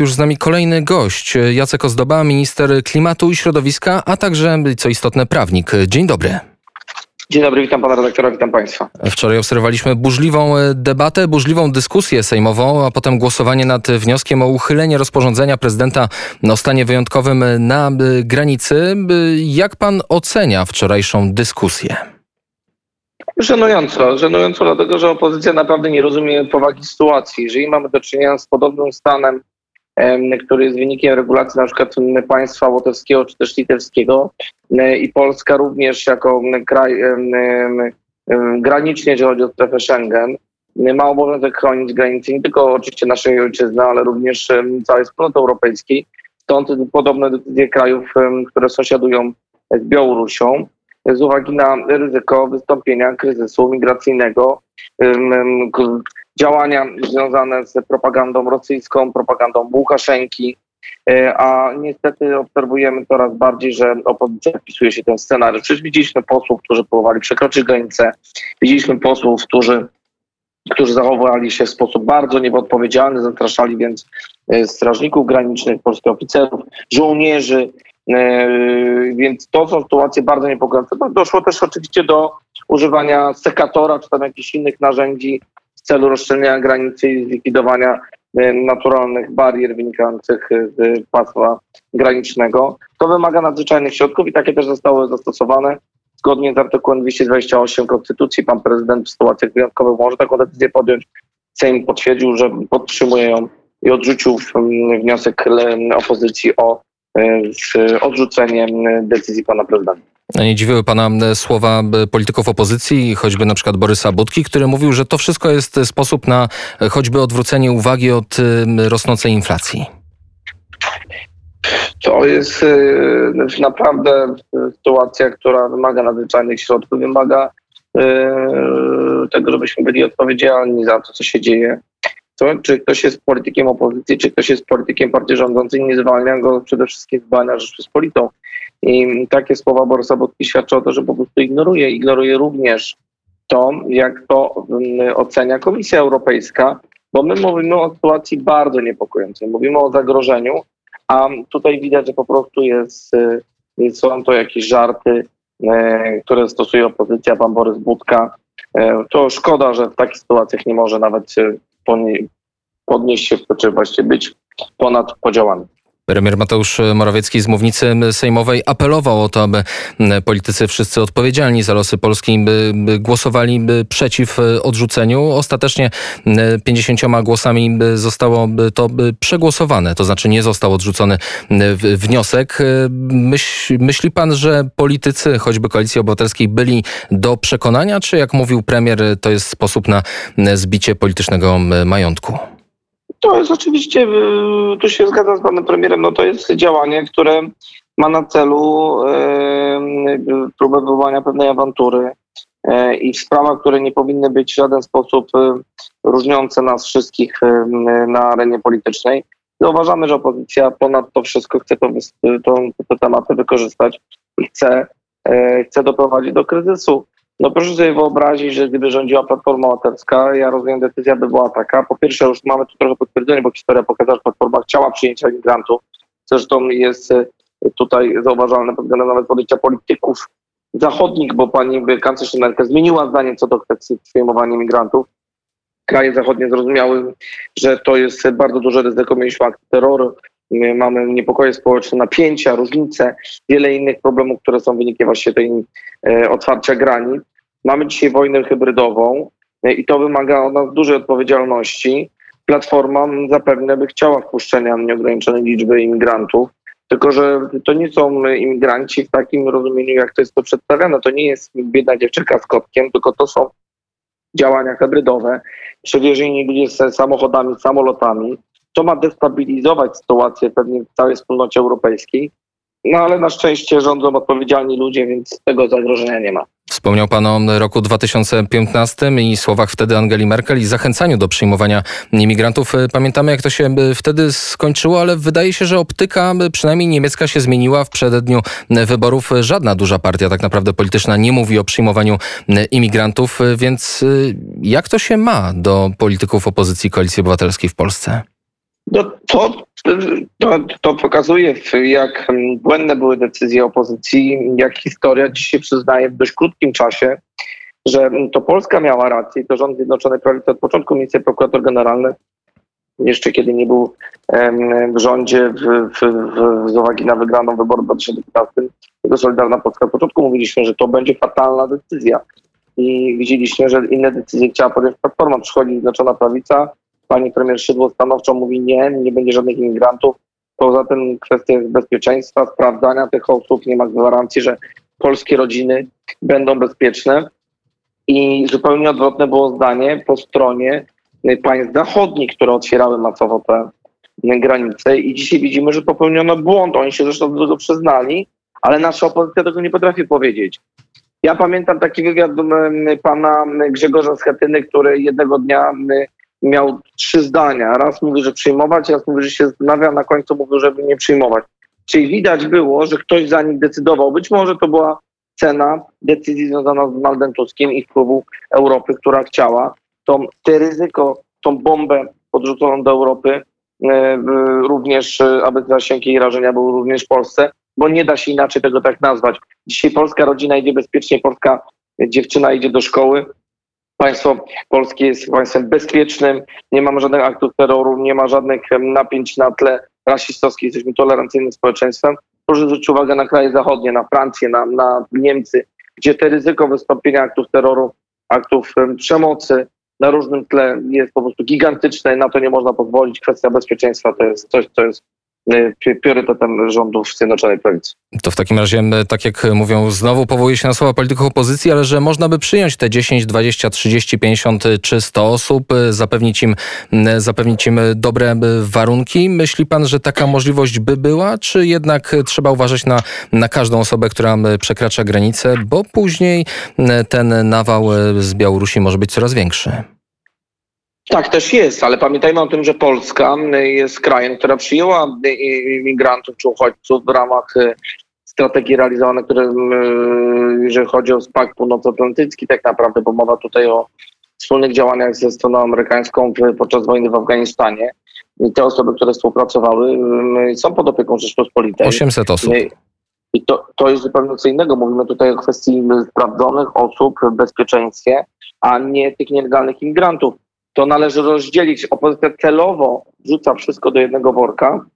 Już z nami kolejny gość, Jacek Ozdoba, minister klimatu i środowiska, a także, co istotne, prawnik. Dzień dobry. Dzień dobry, witam pana redaktora, witam państwa. Wczoraj obserwowaliśmy burzliwą debatę, burzliwą dyskusję sejmową, a potem głosowanie nad wnioskiem o uchylenie rozporządzenia prezydenta o stanie wyjątkowym na granicy. Jak pan ocenia wczorajszą dyskusję? Żenująco, żenująco dlatego, że opozycja naprawdę nie rozumie powagi sytuacji. Jeżeli mamy do czynienia z podobnym stanem który jest wynikiem regulacji na przykład państwa łotewskiego czy też litewskiego i Polska również jako kraj graniczny, jeżeli chodzi o strefę Schengen, ma obowiązek chronić granice nie tylko oczywiście naszej ojczyzny, ale również całej wspólnoty europejskiej. Stąd podobne decyzje krajów, które sąsiadują z Białorusią, z uwagi na ryzyko wystąpienia kryzysu migracyjnego, działania związane z propagandą rosyjską, propagandą Łukaszenki, e, a niestety obserwujemy coraz bardziej, że opozycja wpisuje się ten scenariusz. Przecież widzieliśmy posłów, którzy próbowali przekroczyć granicę, widzieliśmy posłów, którzy którzy zachowywali się w sposób bardzo nieodpowiedzialny, zastraszali więc e, strażników granicznych, polskich oficerów, żołnierzy, e, więc to są sytuacje bardzo niepokojące. Doszło też oczywiście do używania sekatora czy tam jakichś innych narzędzi celu rozszerzenia granicy i zlikwidowania e, naturalnych barier wynikających z pasma granicznego. To wymaga nadzwyczajnych środków i takie też zostały zastosowane. Zgodnie z artykułem 228 Konstytucji pan prezydent w sytuacjach wyjątkowych może taką decyzję podjąć. Sejm potwierdził, że podtrzymuje ją i odrzucił wniosek opozycji o e, odrzucenie decyzji pana prezydenta. Nie dziwiły pana słowa polityków opozycji, choćby na przykład Borysa Budki, który mówił, że to wszystko jest sposób na choćby odwrócenie uwagi od rosnącej inflacji. To jest naprawdę sytuacja, która wymaga nadzwyczajnych środków, wymaga tego, żebyśmy byli odpowiedzialni za to, co się dzieje. To, czy ktoś jest politykiem opozycji, czy ktoś jest politykiem partii rządzącej, nie zwalnia go przede wszystkim z bania Rzeczpospolitą. I takie słowa Borysa Budki świadczą o to, że po prostu ignoruje. Ignoruje również to, jak to mm, ocenia Komisja Europejska, bo my mówimy o sytuacji bardzo niepokojącej. Mówimy o zagrożeniu, a tutaj widać, że po prostu jest, y, są to jakieś żarty, y, które stosuje opozycja, pan Borys Budka. Y, to szkoda, że w takich sytuacjach nie może nawet podnieść się, czy właściwie być ponad podziałami. Premier Mateusz Morawiecki z mównicy sejmowej apelował o to, aby politycy wszyscy odpowiedzialni za losy Polski głosowali przeciw odrzuceniu. Ostatecznie 50 głosami zostało to przegłosowane, to znaczy nie został odrzucony wniosek. Myśl, myśli pan, że politycy, choćby Koalicji Obywatelskiej, byli do przekonania, czy jak mówił premier, to jest sposób na zbicie politycznego majątku? To jest oczywiście, y, tu się zgadzam z panem premierem, no to jest działanie, które ma na celu próbę wywołania pewnej awantury e, i w sprawach, które nie powinny być w żaden sposób y, różniące nas wszystkich na arenie politycznej. I uważamy, że opozycja ponad to wszystko chce to, to, te tematy wykorzystać i chce, chce doprowadzić do kryzysu. No proszę sobie wyobrazić, że gdyby rządziła Platforma Obywatelska, ja rozumiem, decyzja by była taka. Po pierwsze, już mamy tu trochę potwierdzenie, bo historia pokazała, że Platforma chciała przyjęcia imigrantów. Zresztą jest e, tutaj zauważalne pod względem nawet podejścia polityków zachodnich, bo pani kanclerz Merkel zmieniła zdanie co do kwestii przyjmowania imigrantów. Kraje zachodnie zrozumiały, że to jest bardzo duże ryzyko. Mieliśmy akt terroru, mamy niepokoje społeczne, napięcia, różnice, wiele innych problemów, które są wynikiem właśnie tej e, otwarcia granic. Mamy dzisiaj wojnę hybrydową e, i to wymaga od nas dużej odpowiedzialności. Platforma zapewne by chciała wpuszczenia nieograniczonej liczby imigrantów, tylko że to nie są imigranci w takim rozumieniu, jak to jest to przedstawiane. To nie jest biedna dziewczynka z kotkiem, tylko to są działania hybrydowe, przewiezieni ludzie z samochodami, samolotami, to ma destabilizować sytuację pewnie w całej wspólnocie europejskiej. No ale na szczęście rządzą odpowiedzialni ludzie, więc tego zagrożenia nie ma. Wspomniał Pan o roku 2015 i słowach wtedy Angeli Merkel i zachęcaniu do przyjmowania imigrantów. Pamiętamy, jak to się wtedy skończyło, ale wydaje się, że optyka, przynajmniej niemiecka, się zmieniła w przededniu wyborów. Żadna duża partia, tak naprawdę polityczna, nie mówi o przyjmowaniu imigrantów, więc jak to się ma do polityków opozycji Koalicji Obywatelskiej w Polsce? No to, to, to pokazuje, jak błędne były decyzje opozycji, jak historia dzisiaj przyznaje w dość krótkim czasie, że to Polska miała rację i to rząd Zjednoczonej Prawicy od początku minister prokurator generalny, jeszcze kiedy nie był w rządzie w, w, w, z uwagi na wygraną wybory w 2015, tego Solidarna Polska od początku mówiliśmy, że to będzie fatalna decyzja. I widzieliśmy, że inne decyzje chciała podjąć Platforma. Przychodzi Zjednoczona Prawica, pani premier Szydło stanowczo mówi nie, nie będzie żadnych imigrantów. Poza tym kwestie bezpieczeństwa, sprawdzania tych osób, nie ma gwarancji, że polskie rodziny będą bezpieczne. I zupełnie odwrotne było zdanie po stronie państw zachodnich, które otwierały masowo te granice. I dzisiaj widzimy, że popełniono błąd. Oni się zresztą do tego przyznali, ale nasza opozycja tego nie potrafi powiedzieć. Ja pamiętam taki wywiad pana Grzegorza Schetyny, który jednego dnia miał trzy zdania. Raz mówi, że przyjmować, raz mówi, że się zastanawia, na końcu mówił, żeby nie przyjmować. Czyli widać było, że ktoś za nich decydował. Być może to była cena decyzji związana z Donaldem Tuskiem i wpływu Europy, która chciała tą, te ryzyko, tą bombę podrzuconą do Europy, e, również, e, aby zasięgi i rażenia były również w Polsce, bo nie da się inaczej tego tak nazwać. Dzisiaj polska rodzina idzie bezpiecznie, polska dziewczyna idzie do szkoły, Państwo polskie jest państwem bezpiecznym, nie mamy żadnych aktów terroru, nie ma żadnych napięć na tle rasistowskich, jesteśmy tolerancyjnym społeczeństwem. Proszę zwrócić uwagę na kraje zachodnie, na Francję, na, na Niemcy, gdzie te ryzyko wystąpienia aktów terroru, aktów przemocy na różnym tle jest po prostu gigantyczne, na to nie można pozwolić. Kwestia bezpieczeństwa to jest coś, co jest priorytetem rządów Zjednoczonej Prawicy. To w takim razie, tak jak mówią, znowu powołuje się na słowa polityków opozycji, ale że można by przyjąć te 10, 20, 30, 50 czy 100 osób, y, zapewnić im, y, zapewnić im dobre warunki. Myśli pan, że taka możliwość by była, czy jednak trzeba uważać na, na każdą osobę, która przekracza granicę, bo później ten nawał z Białorusi może być coraz większy? Tak też jest, ale pamiętajmy o tym, że Polska jest krajem, która przyjęła imigrantów czy uchodźców w ramach y, strategii realizowanej, które, y, jeżeli chodzi o Pakt Północnoatlantycki tak naprawdę, bo mowa tutaj o wspólnych działaniach ze stroną amerykańską podczas wojny w Afganistanie. I te osoby, które współpracowały, y, są pod opieką Rzeczpospolitej. 800 osób. I to, to jest zupełnie co innego. Mówimy tutaj o kwestii sprawdzonych osób w bezpieczeństwie, a nie tych nielegalnych imigrantów to należy rozdzielić. Opozycja celowo rzuca wszystko do jednego worka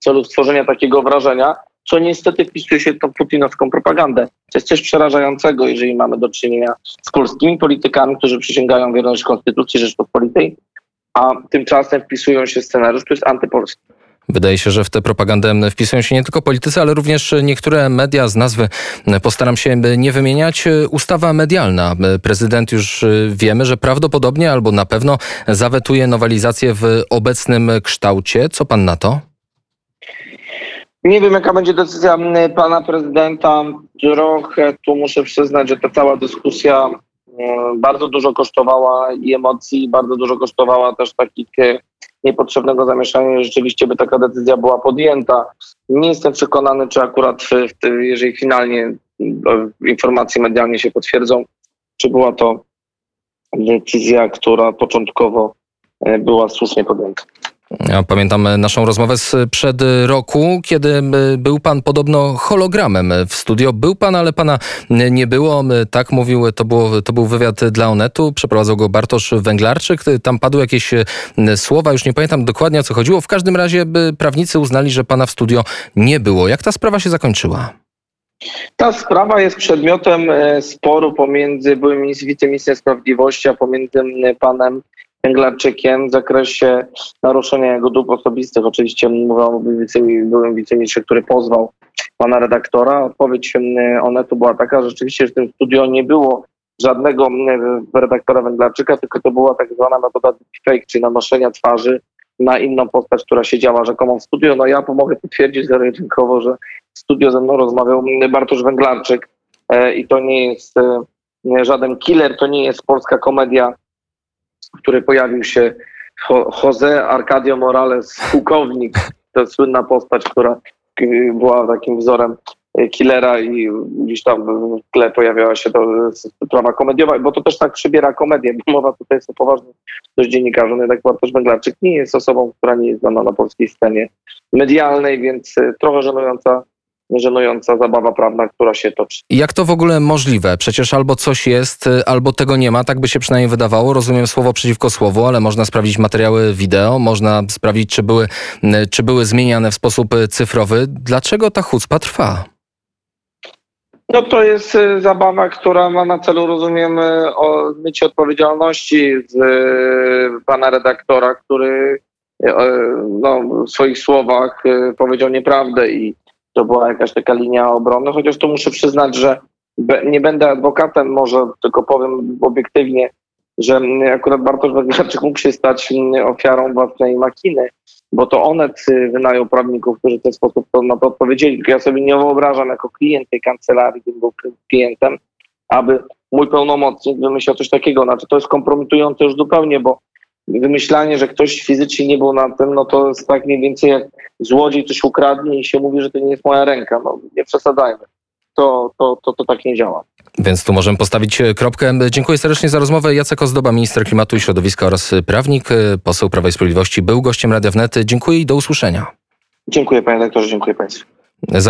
w celu stworzenia takiego wrażenia, co niestety wpisuje się w tą putinowską propagandę. To jest coś przerażającego, jeżeli mamy do czynienia z polskimi politykami, którzy przysięgają wierność Konstytucji Rzeczpospolitej, a tymczasem wpisują się w scenariusz, który jest antypolski. Wydaje się, że w tę propagandę wpisują się nie tylko politycy, ale również niektóre media z nazwy postaram się nie wymieniać. Ustawa medialna. Prezydent już wiemy, że prawdopodobnie albo na pewno zawetuje nowelizację w obecnym kształcie. Co pan na to? Nie wiem, jaka będzie decyzja pana prezydenta. Trochę tu muszę przyznać, że ta cała dyskusja bardzo dużo kosztowała i emocji, bardzo dużo kosztowała też takich niepotrzebnego zamieszania, rzeczywiście by taka decyzja była podjęta. Nie jestem przekonany, czy akurat, w, jeżeli finalnie informacje medialnie się potwierdzą, czy była to decyzja, która początkowo e, była słusznie podjęta. Pamiętam naszą rozmowę sprzed roku, kiedy był pan podobno hologramem w studio. Był pan, ale pana nie było. Tak mówił, to, było, to był wywiad dla Onetu. Przeprowadzał go Bartosz Węglarczyk. Tam padły jakieś słowa, już nie pamiętam dokładnie o co chodziło. W każdym razie prawnicy uznali, że pana w studio nie było. Jak ta sprawa się zakończyła? Ta sprawa jest przedmiotem e, sporu pomiędzy byłym wiceministrem sprawiedliwości, a pomiędzy panem Węglarczykiem w zakresie naruszenia jego dóbr osobistych. Oczywiście mówię o byłym wiceministrze, który pozwał pana redaktora. Odpowiedź Onetu była taka, że rzeczywiście, w tym studio nie było żadnego redaktora Węglarczyka, tylko to była tak zwana metoda fake, czyli nanoszenia twarzy na inną postać, która siedziała rzekomo w studio. No ja pomogę potwierdzić zaryczynkowo, że w studio ze mną rozmawiał Bartosz Węglarczyk e, i to nie jest e, żaden killer, to nie jest polska komedia w której pojawił się Jose Arcadio Morales, pułkownik, to słynna postać, która y, była takim wzorem y, killera i gdzieś tam w tle pojawiała się to sprawa komediowa, bo to też tak przybiera komedię, bo mowa tutaj jest o poważnym dość dziennikarzem, no jednak Bartosz Węglarczyk nie jest osobą, która nie jest znana na polskiej scenie medialnej, więc y, trochę żenująca żenująca zabawa prawna, która się toczy. Jak to w ogóle możliwe? Przecież albo coś jest, y, albo tego nie ma, tak by się przynajmniej wydawało. Rozumiem słowo przeciwko słowu, ale można sprawdzić materiały wideo, można sprawdzić, czy były, y, czy były zmieniane w sposób y, cyfrowy. Dlaczego ta chucpa trwa? No to jest zabawa, która ma na celu, rozumiem, y, o mycie odpowiedzialności z pana redaktora, który no, w swoich słowach powiedział nieprawdę i to była jakaś taka linia obrony, chociaż tu muszę przyznać, że nie będę adwokatem, może tylko powiem obiektywnie, że akurat Bartosz Węglarczyk mógł się stać mm, ofiarą własnej makiny, bo to Onet y, wynajął prawników, którzy w ten sposób to, na to odpowiedzieli. Ja sobie nie wyobrażam jako klient tej kancelarii, gdybym był klientem, aby mój pełnomocnik wymyślał coś takiego. Znaczy to jest kompromitujące już zupełnie, bo wymyślanie, że ktoś fizycznie nie był na tym, no to jest tak mniej więcej jak złodziej coś ukradnie i się mówi, że to nie jest moja ręka. No nie przesadzajmy. To, to, to, to tak nie działa. Więc tu możemy postawić e, kropkę. Dziękuję serdecznie za rozmowę. Jacek Ozdoba, minister klimatu i środowiska oraz prawnik, e, poseł Prawa i Sprawiedliwości, był gościem Radia Wnet. Dziękuję i do usłyszenia. Dziękuję panie doktorze, dziękuję państwu. Za